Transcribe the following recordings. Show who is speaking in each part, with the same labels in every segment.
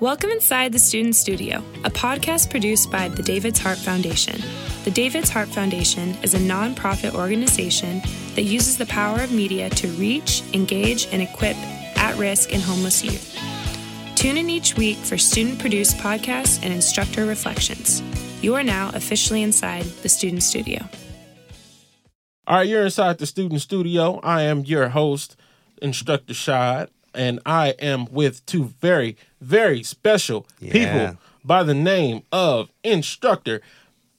Speaker 1: Welcome inside the Student Studio, a podcast produced by the David's Harp Foundation. The David's Harp Foundation is a nonprofit organization that uses the power of media to reach, engage, and equip at risk and homeless youth. Tune in each week for student produced podcasts and instructor reflections. You are now officially inside the Student Studio.
Speaker 2: All right, you're inside the student studio. I am your host, Instructor Shad, and I am with two very, very special
Speaker 3: Yeah.
Speaker 2: people by the name of Instructor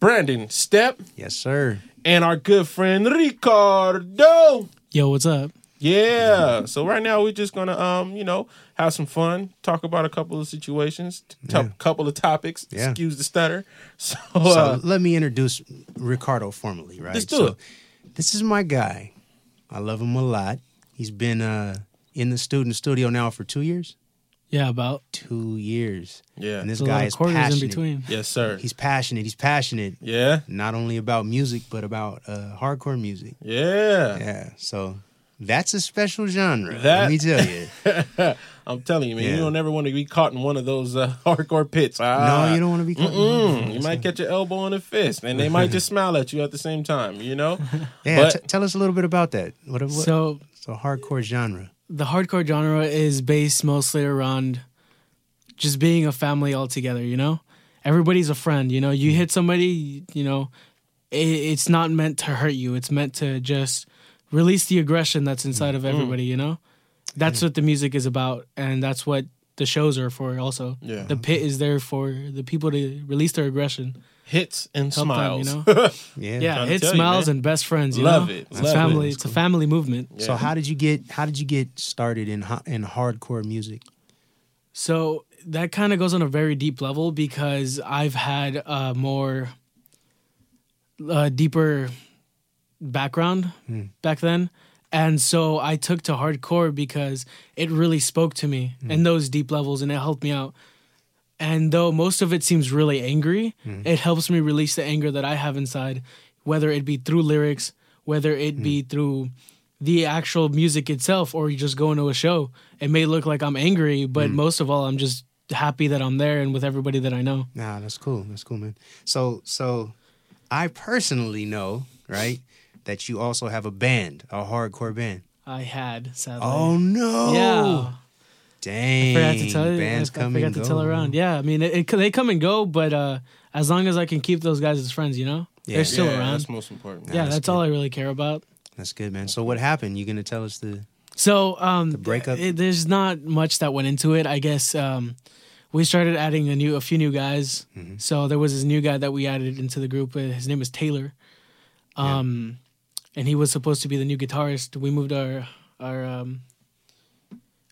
Speaker 2: Brandon Step
Speaker 3: Yes, sir.
Speaker 2: and our good friend Ricardo.
Speaker 4: Yo, what's up?
Speaker 2: Yeah. So right now we're just gonna um, you know, have some fun, talk about a couple of situations, t-
Speaker 3: Yeah.
Speaker 2: couple of topics.
Speaker 3: Yeah.
Speaker 2: Excuse the stutter. So,
Speaker 3: So
Speaker 2: uh,
Speaker 3: let me introduce Ricardo formally, right?
Speaker 2: Let's do
Speaker 3: so,
Speaker 2: it.
Speaker 3: This is my guy. I love him a lot. He's been uh, in the student studio now for two years.
Speaker 4: Yeah, about
Speaker 3: Two years.
Speaker 2: yeah.
Speaker 3: And this
Speaker 4: There's
Speaker 3: guy is
Speaker 4: quarters
Speaker 3: passionate.
Speaker 4: in between.
Speaker 2: Yes, sir.
Speaker 3: He's passionate. He's passionate.
Speaker 2: Yeah.
Speaker 3: Not only about music, but about uh, hardcore music.
Speaker 2: Yeah.
Speaker 3: Yeah. So that's a special genre.
Speaker 2: That-
Speaker 3: let me tell you.
Speaker 2: I'm telling you, man, you don't ever want to be caught in one of those uh, hardcore pits. Ah,
Speaker 3: no, you don't want to be.
Speaker 2: Mm-mm. You might catch your elbow in the fist, and they might just smile at you at the same time. You know.
Speaker 3: Yeah.
Speaker 2: But-
Speaker 3: t- tell us a little bit about that. What? what
Speaker 4: So
Speaker 3: so hardcore genre.
Speaker 4: The hardcore genre is based mostly around just being a family all together. You know, everybody's a friend. You know, you hit somebody. You know, it, it's not meant to hurt you. It's meant to just release the aggression that's inside of mm. everybody. Mm. You know, that's what the music is about, and that's what the shows are for. Also,
Speaker 2: Yeah.
Speaker 4: the pit is there for the people to release their aggression.
Speaker 2: Hits and
Speaker 4: Help them,
Speaker 2: smiles.
Speaker 4: you know?
Speaker 3: Yeah.
Speaker 4: Yeah,
Speaker 2: trying to you,
Speaker 4: smiles
Speaker 2: man.
Speaker 4: and best friends. You
Speaker 2: Love
Speaker 4: know?
Speaker 2: it.
Speaker 4: It's
Speaker 2: Love
Speaker 4: family.
Speaker 2: it.
Speaker 4: It's a family movement.
Speaker 3: So how did you get how did you get started in in hardcore music?
Speaker 4: So that kind of goes on a very deep level because I've had a more uh, deeper background back then. And so I took to hardcore because it really spoke to me in those deep levels and it helped me out. And though most of it seems really angry, hmm. it helps me release the anger that I have inside, whether it be through lyrics, whether it be hmm. through the actual music itself, or you just go into a show. It may look like I'm angry, but hmm. most of all, I'm just happy that I'm there and with everybody that I know.
Speaker 3: Nah, that's cool. That's cool, man. So so I personally know, right, that you also have a band, a hardcore band.
Speaker 4: I had, sadly.
Speaker 3: Oh no.
Speaker 4: yeah.
Speaker 3: Dang.
Speaker 4: I forgot to tell you.
Speaker 3: Bands
Speaker 4: I, I
Speaker 3: come
Speaker 4: forgot
Speaker 3: and
Speaker 4: to
Speaker 3: go.
Speaker 4: tell around. Yeah, I mean, it, it, they come and go, but uh, as long as I can keep those guys as friends, you know,
Speaker 3: Yeah.
Speaker 4: they're still
Speaker 2: yeah,
Speaker 4: around.
Speaker 2: That's most important.
Speaker 4: yeah,
Speaker 3: that's
Speaker 4: that's all I really care about.
Speaker 3: That's good, man. So what happened? You gonna tell us the
Speaker 4: So um,
Speaker 3: The breakup?
Speaker 4: it- there's not much that went into it. I guess um, we started adding a new, a few new guys.
Speaker 3: Mm-hmm.
Speaker 4: So there was this new guy that we added into the group. uh, His name is Taylor, um, and he was supposed to be the new guitarist. We moved our our um,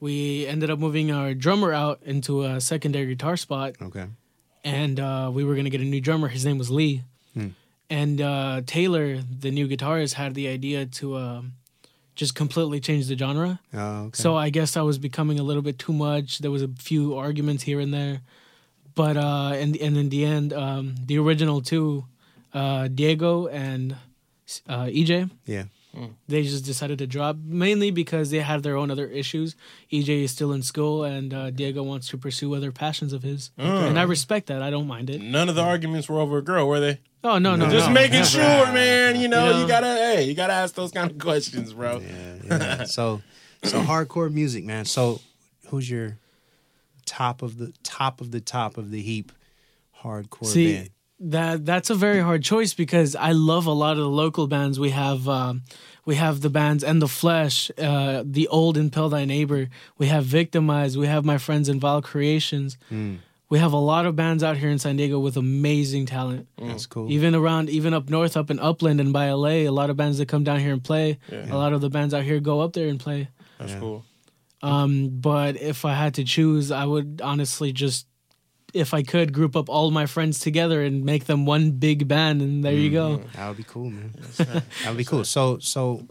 Speaker 4: we ended up moving our drummer out into a secondary guitar spot
Speaker 3: Okay.
Speaker 4: and uh, we were gonna get a new drummer. His name was Lee,
Speaker 3: Hmm.
Speaker 4: and uh, Taylor, the new guitarist, had the idea to um, just completely change the genre.
Speaker 3: Oh, okay.
Speaker 4: So I guess I was becoming a little bit too much. There was a few arguments here and there, but uh, and and in the end, um, the original two, uh, Diego and uh, EJ,
Speaker 3: yeah.
Speaker 4: They just decided to drop mainly because they had their own other issues. EJ is still in school, and uh, Diego wants to pursue other passions of his, and I respect that. I don't mind it.
Speaker 2: None of the arguments were over a girl, were they?
Speaker 4: Oh no, no,
Speaker 2: Just
Speaker 4: no,
Speaker 2: making
Speaker 4: never.
Speaker 2: sure, man. You know,
Speaker 4: You know?
Speaker 2: you gotta, hey, you gotta ask those kind of questions, bro.
Speaker 3: Yeah, yeah. so so hardcore music, man. So who's your top of the top of the top of the heap hardcore
Speaker 4: See,
Speaker 3: band?
Speaker 4: That that's a very hard choice because I love a lot of the local bands. We have um, we have the bands and the Flesh, uh, the old Impel Thy Neighbor. We have Victimized. We have my friends in Val Creations.
Speaker 3: Hmm.
Speaker 4: We have a lot of bands out here in San Diego with amazing talent.
Speaker 3: That's cool.
Speaker 4: Even around, even up north, up in Upland and by LA, a lot of bands that come down here and play. A lot of the bands out here go up there and play.
Speaker 2: That's cool.
Speaker 4: Um, but if I had to choose, I would honestly just, if I could, group up all my friends together and make them one big band, and there you go.
Speaker 3: That would be cool, man. that would be cool. So so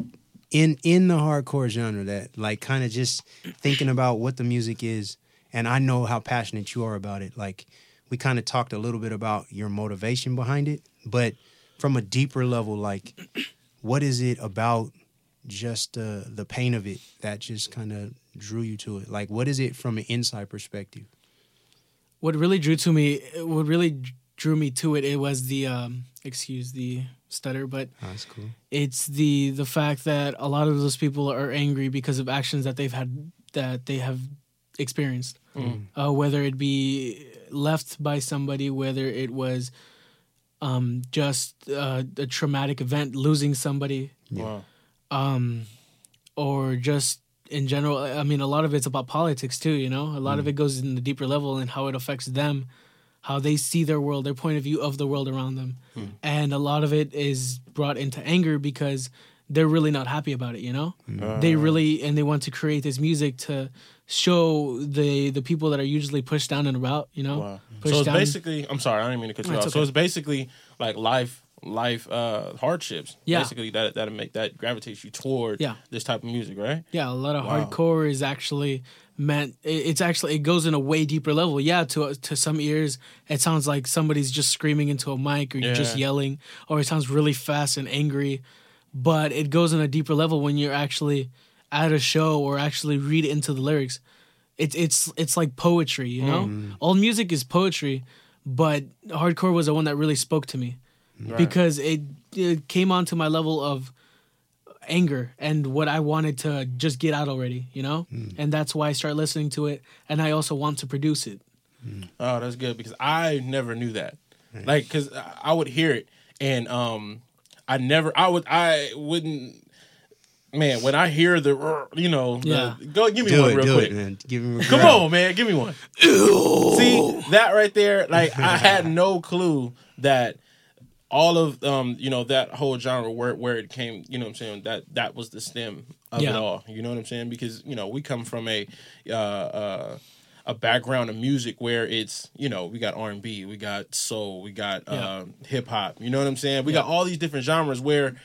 Speaker 3: in in the hardcore genre that like kind of just thinking about what the music is and I know how passionate you are about it. Like we kind of talked a little bit about your motivation behind it, but from a deeper level like what is it about just uh, the pain of it that just kind of drew you to it? Like what is it from an inside perspective?
Speaker 4: What really drew to me, what really drew me to it, it was the um, excuse the stutter, but
Speaker 3: Oh, that's cool.
Speaker 4: it's the the fact that a lot of those people are angry because of actions that they've had that they have experienced, uh, whether it be left by somebody, whether it was um, just uh, a traumatic event, losing somebody,
Speaker 2: Wow.
Speaker 4: um, or just in general. I mean, a lot of it's about politics too. You know, a lot of mm. it goes in the deeper level and how it affects them, how they see their world, their point of view of the world around them, hmm. and a lot of it is brought into anger because they're really not happy about it. You know, hmm. uh. they really and they want to create this music to show the the people that are usually pushed down and about. You know,
Speaker 2: Wow. So it's
Speaker 4: down.
Speaker 2: basically, I'm sorry, I didn't mean to cut you off.
Speaker 4: it's
Speaker 2: So it's basically like life, life uh hardships.
Speaker 4: Yeah.
Speaker 2: Basically, that that make that gravitates you toward
Speaker 4: Yeah.
Speaker 2: this type of music, right?
Speaker 4: Yeah, a lot of
Speaker 2: Wow.
Speaker 4: hardcore is actually meant. It's actually it goes in a way deeper level. Yeah, to to some ears, it sounds like somebody's just screaming into a mic or just
Speaker 2: Yeah.
Speaker 4: yelling, or it sounds really fast and angry. But it goes in a deeper level when you're actually at a show or actually read into the lyrics. It's it's it's like poetry, you know. All music is poetry, but hardcore was the one that really spoke to me
Speaker 2: Right.
Speaker 4: because it, it came onto my level of anger and what I wanted to just get out already, you know? Hmm. And that's why I start listening to it and I also want to produce it. Hmm.
Speaker 2: Oh, that's good because I never knew that. Hmm. Like, because I would hear it, and um, I never, I would, I wouldn't. Man, when I hear the, you know, the,
Speaker 4: Yeah.
Speaker 2: go give me
Speaker 3: Do
Speaker 2: one
Speaker 3: it,
Speaker 2: real
Speaker 3: do
Speaker 2: quick.
Speaker 3: it, man. Give him a
Speaker 2: Come
Speaker 3: growl.
Speaker 2: on, man, give me one. See that right there? Like I had no clue that all of um, you know, that whole genre where where it came, you know what I'm saying, that that was the stem of it all. You know what I'm saying? Because, you know, we come from a uh uh a background of music where it's you know we got R and B, we got soul, we got
Speaker 4: Yeah.
Speaker 2: uh, hip hop. You know what I'm saying? We got all these different genres where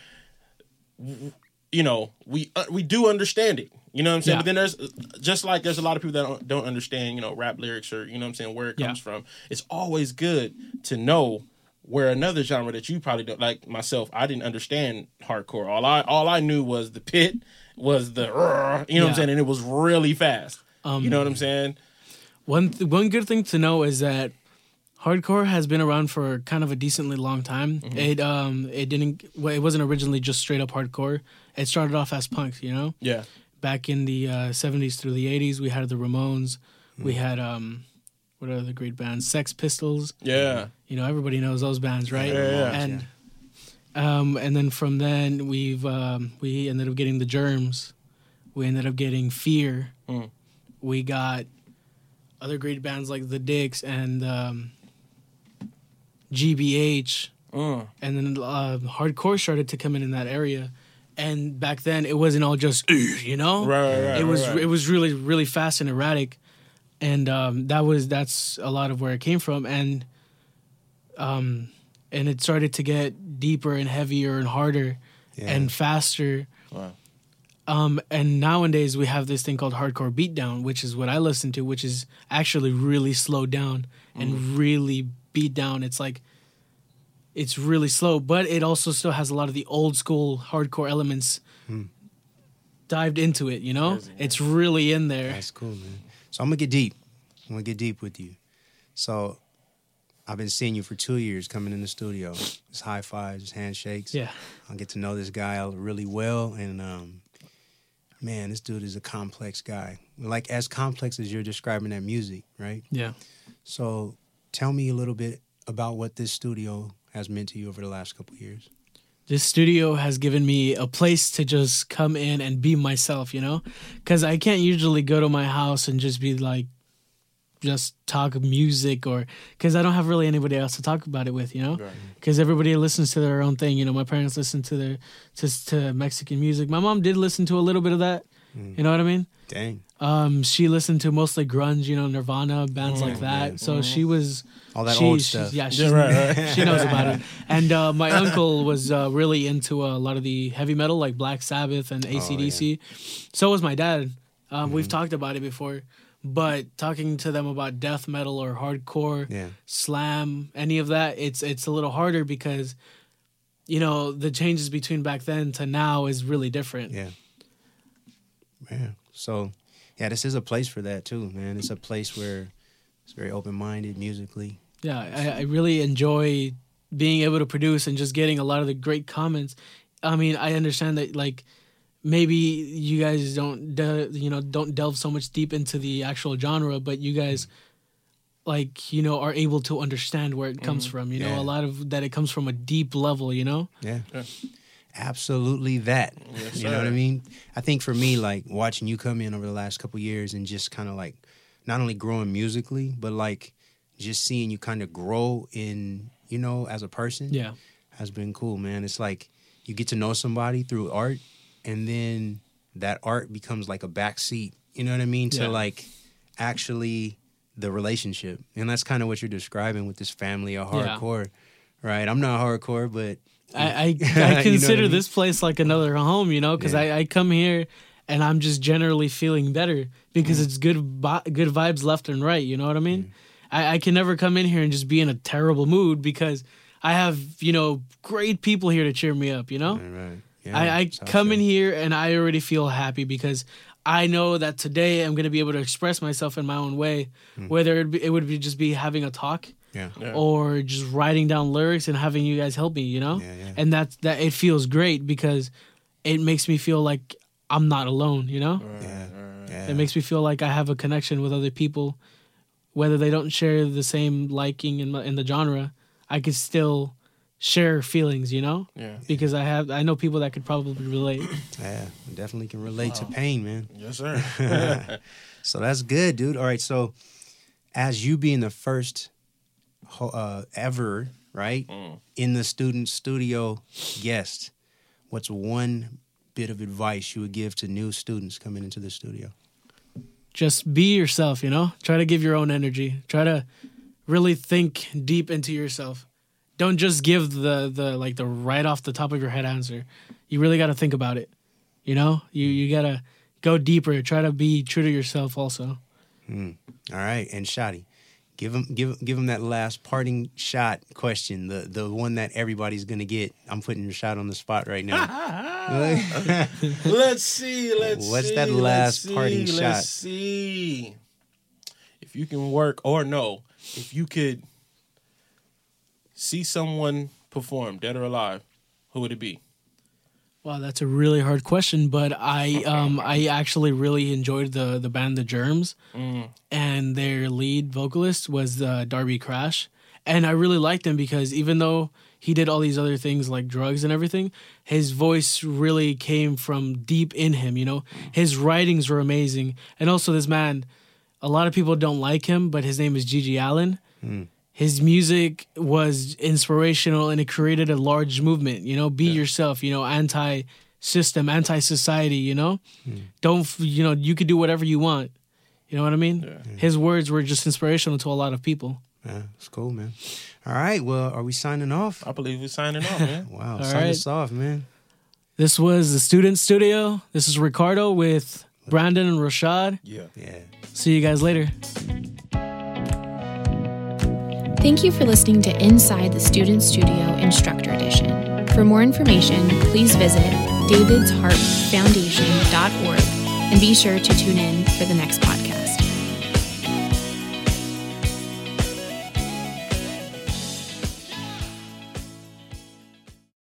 Speaker 2: you know we uh, we do understand it. You know what I'm saying?
Speaker 4: Yeah.
Speaker 2: But then there's just like there's a lot of people that don't, don't understand you know rap lyrics or you know what I'm saying where it
Speaker 4: Yeah.
Speaker 2: comes from. It's always good to know where another genre that you probably don't like myself. I didn't understand hardcore. All I all I knew was the pit was the you know what I'm saying, and it was really fast.
Speaker 4: Um,
Speaker 2: you know what I'm saying?
Speaker 4: One th- one good thing to know is that hardcore has been around for kind of a decently long time. It um it didn't well, it wasn't originally just straight up hardcore. It started off as punk, you know?
Speaker 2: Yeah.
Speaker 4: Back in the uh, 70s through the 80s, we had the Ramones, we had um what are the great bands? Sex Pistols,
Speaker 2: Yeah.
Speaker 4: you know everybody knows those bands right
Speaker 2: Yeah, yeah, yeah.
Speaker 4: and um and then from then we've um we ended up getting the germs we ended up getting fear
Speaker 2: Mm.
Speaker 4: we got other great bands like the dicks and um gbh
Speaker 2: Mm.
Speaker 4: and then uh, hardcore started to come in in that area and back then it wasn't all just you know
Speaker 2: Right, right, right,
Speaker 4: it was
Speaker 2: right, right.
Speaker 4: it was really really fast and erratic and um, that was that's a lot of where it came from and um and it started to get deeper and heavier and harder
Speaker 3: Yeah.
Speaker 4: and faster
Speaker 2: Wow.
Speaker 4: um and nowadays we have this thing called hardcore beatdown which is what i listen to which is actually really slowed down and really beat down it's like it's really slow but it also still has a lot of the old school hardcore elements dived into it you know
Speaker 2: Crazy, yeah.
Speaker 4: it's really in there
Speaker 3: That's cool, man. So I'm gonna get deep. I'm gonna get deep with you. So I've been seeing you for two years coming in the studio. It's high fives, it's handshakes.
Speaker 4: yeah
Speaker 3: I'll get to know this guy really well, and um, man, this dude is a complex guy. Like as complex as you're describing that music, right?
Speaker 4: yeah
Speaker 3: So tell me a little bit about what this studio has meant to you over the last couple of years.
Speaker 4: This studio has given me a place to just come in and be myself, you know? Because I can't usually go to my house and just be like, just talk music or because I don't have really anybody else to talk about it with, you know?
Speaker 2: Right.
Speaker 4: Because everybody listens to their own thing. You know, my parents listen to their to, to Mexican music. My mom did listen to a little bit of that. You know what I mean?
Speaker 3: Dang,
Speaker 4: Um, she listened to mostly grunge, you know, Nirvana, bands like that.
Speaker 3: yeah.
Speaker 4: So she was
Speaker 3: all that
Speaker 4: she-
Speaker 3: old stuff.
Speaker 4: Yeah,
Speaker 2: Yeah,
Speaker 4: she's,
Speaker 2: right, right.
Speaker 4: she knows about it. And uh, my uncle was uh, really into a lot of the heavy metal, like Black Sabbath and ACDC. So was my dad. Um, We've talked about it before, but talking to them about death metal or hardcore,
Speaker 3: Yeah.
Speaker 4: slam, any of that, it's it's a little harder because, you know, the changes between back then to now is really different.
Speaker 3: Yeah. Man. So, yeah, this is a place for that too, man. It's a place where It's very open minded musically.
Speaker 4: Yeah, I, I really enjoy being able to produce and just getting a lot of the great comments. I mean, I understand that like maybe you guys don't de- you know don't delve so much deep into the actual genre, but you guys like you know are able to understand where it comes mm-hmm. from. You know,
Speaker 3: Yeah.
Speaker 4: a lot of that it comes from a deep level. You know.
Speaker 3: Yeah.
Speaker 2: Yeah.
Speaker 3: Absolutely that.
Speaker 2: Yes,
Speaker 3: you know what I mean? I think for me, like watching you come in over the last couple years and just kind of like not only growing musically, but like just seeing you kind of grow in, you know, as a person
Speaker 4: Yeah.
Speaker 3: has been cool, man. It's like you get to know somebody through art and then that art becomes like a backseat, you know what I mean? To like actually the relationship. And that's kind of what you're describing with this family of
Speaker 4: Yeah.
Speaker 3: hardcore. Right. I'm not hardcore, but
Speaker 4: I I,
Speaker 3: You know
Speaker 4: I consider
Speaker 3: mean?
Speaker 4: this place like another home, you know, because
Speaker 3: Yeah.
Speaker 4: I, I come here and I'm just generally feeling better because
Speaker 3: Mm.
Speaker 4: it's good good vibes left and right. You know what I mean?
Speaker 3: Mm.
Speaker 4: I, I can never come in here and just be in a terrible mood because I have you know great people here to cheer me up. You know,
Speaker 3: Right, right. Yeah,
Speaker 4: I, I come in here and I already feel happy because I know that today I'm going to be able to express myself in my own way,
Speaker 3: Mm.
Speaker 4: whether it, be, it would be just be having a talk
Speaker 3: Yeah.
Speaker 2: Yeah.
Speaker 4: or just writing down lyrics and having you guys help me, you know?
Speaker 3: Yeah, yeah.
Speaker 4: And that's that it feels great because it makes me feel like I'm not alone, you know?
Speaker 3: Yeah. yeah.
Speaker 4: It makes me feel like I have a connection with other people whether they don't share the same liking in in the genre. I could still share feelings, you know?
Speaker 2: Yeah.
Speaker 4: Because I have I know people that could probably relate.
Speaker 3: Yeah, definitely can relate to pain, man.
Speaker 2: Yes, sir.
Speaker 3: So that's good, dude. All right, so as you being the first uh, ever, right,
Speaker 2: Mm.
Speaker 3: in the student studio guest, what's one bit of advice you would give to new students coming into the studio?
Speaker 4: just be yourself, you know? Try to give your own energy. Try to really think deep into yourself. Don't just give the the like the right off the top of your head answer. You really got to think about it. You know? You you got to go deeper. Try to be true to yourself also. Hmm.
Speaker 3: All right, and Shotty, give him give give him that last parting shot question, the the one that everybody's gonna get. I'm putting your shot on the spot right now.
Speaker 2: let's see. Let's
Speaker 3: What's
Speaker 2: see,
Speaker 3: that
Speaker 2: let's
Speaker 3: last
Speaker 2: see,
Speaker 3: parting
Speaker 2: let's
Speaker 3: shot?
Speaker 2: see. If you can work, or no, if you could see someone perform, dead or alive, who would it be?
Speaker 4: Wow, that's a really hard question, but I um I actually really enjoyed the the band The Germs, and their lead vocalist was uh, Darby Crash, and I really liked him because even though he did all these other things like drugs and everything, his voice really came from deep in him. You know, his writings were amazing, and also this man, a lot of people don't like him, but his name is GG Allin his music was inspirational and it created a large movement you know be yourself you know anti system anti society you know hmm. don't you know you could do whatever you want you know what i mean his words were just inspirational to a lot of people
Speaker 3: yeah, it's cool, man. All right, well, are we signing off?
Speaker 2: I believe we're signing off, man.
Speaker 3: Wow,
Speaker 4: All
Speaker 3: sign
Speaker 4: right.
Speaker 3: us off, man.
Speaker 4: this was the student studio this is ricardo with brandon and rashad
Speaker 2: yeah.
Speaker 3: Yeah.
Speaker 4: see you guys later
Speaker 1: Thank you for listening to Inside the Student Studio Instructor Edition. For more information, please visit davidsharpfoundation.org and be sure to tune in for the next podcast.